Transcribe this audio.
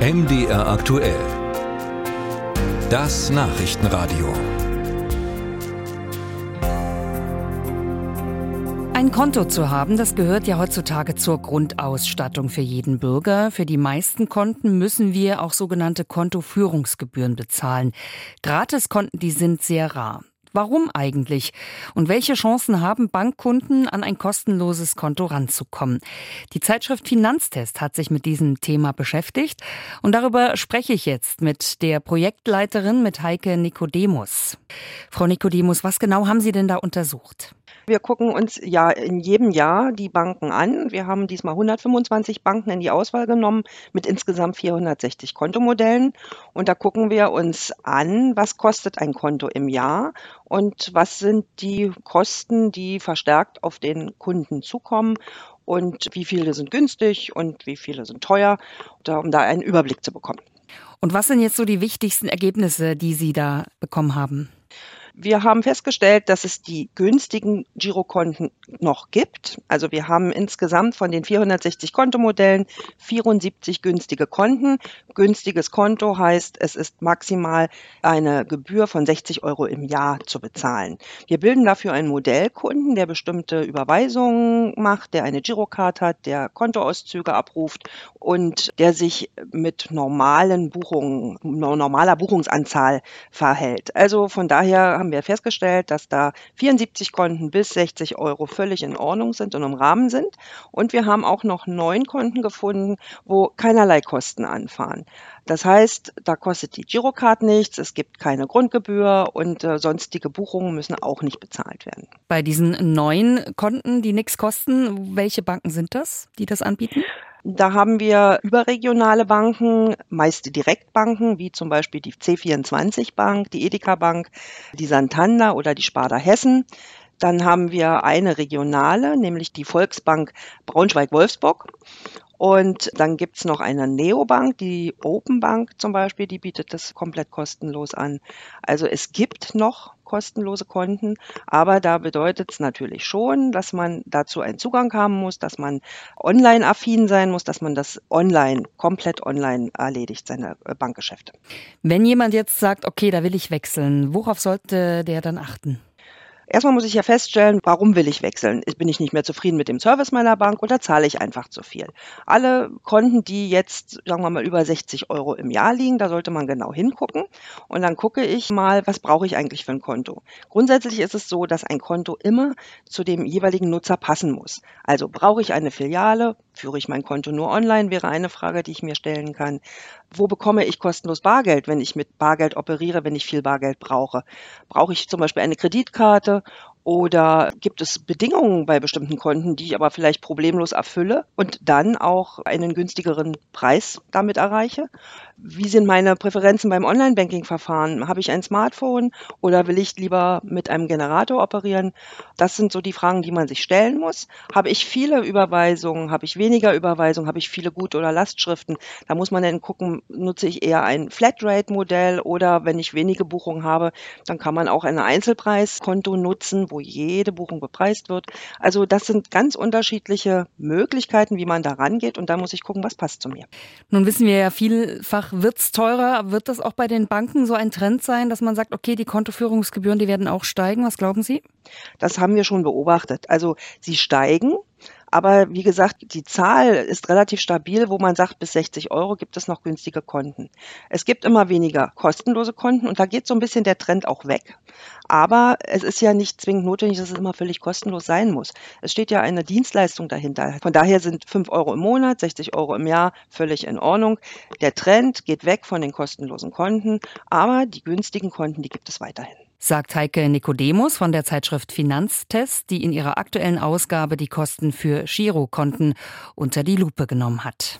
MDR aktuell. Das Nachrichtenradio. Ein Konto zu haben, das gehört ja heutzutage zur Grundausstattung für jeden Bürger. Für die meisten Konten müssen wir auch sogenannte Kontoführungsgebühren bezahlen. Gratiskonten, die sind sehr rar. Warum eigentlich? Und welche Chancen haben Bankkunden, an ein kostenloses Konto ranzukommen? Die Zeitschrift Finanztest hat sich mit diesem Thema beschäftigt und darüber spreche ich jetzt mit der Projektleiterin, mit Heike Nikodemus. Frau Nikodemus, was genau haben Sie denn da untersucht? Wir gucken uns ja in jedem Jahr die Banken an. Wir haben diesmal 125 Banken in die Auswahl genommen mit insgesamt 460 Kontomodellen. Und da gucken wir uns an, was kostet ein Konto im Jahr und was sind die Kosten, die verstärkt auf den Kunden zukommen und wie viele sind günstig und wie viele sind teuer, um da einen Überblick zu bekommen. Und was sind jetzt so die wichtigsten Ergebnisse, die Sie da bekommen haben? Wir haben festgestellt, dass es die günstigen Girokonten noch gibt. Also wir haben insgesamt von den 460 Kontomodellen 74 günstige Konten. Günstiges Konto heißt, es ist maximal eine Gebühr von 60 Euro im Jahr zu bezahlen. Wir bilden dafür einen Modellkunden, der bestimmte Überweisungen macht, der eine Girocard hat, der Kontoauszüge abruft und der sich mit normalen Buchungen, normaler Buchungsanzahl verhält. Also von daher haben wir festgestellt, dass da 74 Konten bis 60 Euro völlig in Ordnung sind und im Rahmen sind. Und wir haben auch noch neun Konten gefunden, wo keinerlei Kosten anfahren. Das heißt, da kostet die Girocard nichts, es gibt keine Grundgebühr und äh, sonstige Buchungen müssen auch nicht bezahlt werden. Bei diesen neun Konten, die nichts kosten, welche Banken sind das, die das anbieten? Da haben wir überregionale Banken, meist Direktbanken, wie zum Beispiel die C24 Bank, die Edeka Bank, die Santander oder die Sparda Hessen. Dann haben wir eine regionale, nämlich die Volksbank Braunschweig-Wolfsburg. Und dann gibt's noch eine Neobank, die Open Bank zum Beispiel, die bietet das komplett kostenlos an. Also es gibt noch kostenlose Konten, aber da bedeutet es natürlich schon, dass man dazu einen Zugang haben muss, dass man online affin sein muss, dass man das online, komplett online erledigt, seine äh, Bankgeschäfte. Wenn jemand jetzt sagt, okay, da will ich wechseln, worauf sollte der dann achten? Erstmal muss ich ja feststellen, warum will ich wechseln? Bin ich nicht mehr zufrieden mit dem Service meiner Bank oder zahle ich einfach zu viel? Alle Konten, die jetzt, sagen wir mal, über 60 Euro im Jahr liegen, da sollte man genau hingucken. Und dann gucke ich mal, was brauche ich eigentlich für ein Konto? Grundsätzlich ist es so, dass ein Konto immer zu dem jeweiligen Nutzer passen muss. Also brauche ich eine Filiale? Führe ich mein Konto nur online? Wäre eine Frage, die ich mir stellen kann. Wo bekomme ich kostenlos Bargeld, wenn ich mit Bargeld operiere, wenn ich viel Bargeld brauche? Brauche ich zum Beispiel eine Kreditkarte oder gibt es Bedingungen bei bestimmten Konten, die ich aber vielleicht problemlos erfülle und dann auch einen günstigeren Preis damit erreiche? Wie sind meine Präferenzen beim Online-Banking-Verfahren? Habe ich ein Smartphone oder will ich lieber mit einem Generator operieren? Das sind so die Fragen, die man sich stellen muss. Habe ich viele Überweisungen? Habe ich weniger Überweisungen? Habe ich viele Gut- oder Lastschriften? Da muss man dann gucken, nutze ich eher ein Flatrate-Modell oder wenn ich wenige Buchungen habe, dann kann man auch ein Einzelpreiskonto nutzen, wo jede Buchung bepreist wird. Also das sind ganz unterschiedliche Möglichkeiten, wie man da rangeht und da muss ich gucken, was passt zu mir. Nun wissen wir ja vielfach wird's teurer. Wird das auch bei den Banken so ein Trend sein, dass man sagt, okay, die Kontoführungsgebühren, die werden auch steigen? Was glauben Sie? Das haben wir schon beobachtet. Also sie steigen. Aber wie gesagt, die Zahl ist relativ stabil, wo man sagt, bis 60 Euro gibt es noch günstige Konten. Es gibt immer weniger kostenlose Konten und da geht so ein bisschen der Trend auch weg. Aber es ist ja nicht zwingend notwendig, dass es immer völlig kostenlos sein muss. Es steht ja eine Dienstleistung dahinter. Von daher sind 5 Euro im Monat, 60 Euro im Jahr völlig in Ordnung. Der Trend geht weg von den kostenlosen Konten, aber die günstigen Konten, die gibt es weiterhin sagt Heike Nikodemus von der Zeitschrift Finanztest, die in ihrer aktuellen Ausgabe die Kosten für Girokonten unter die Lupe genommen hat.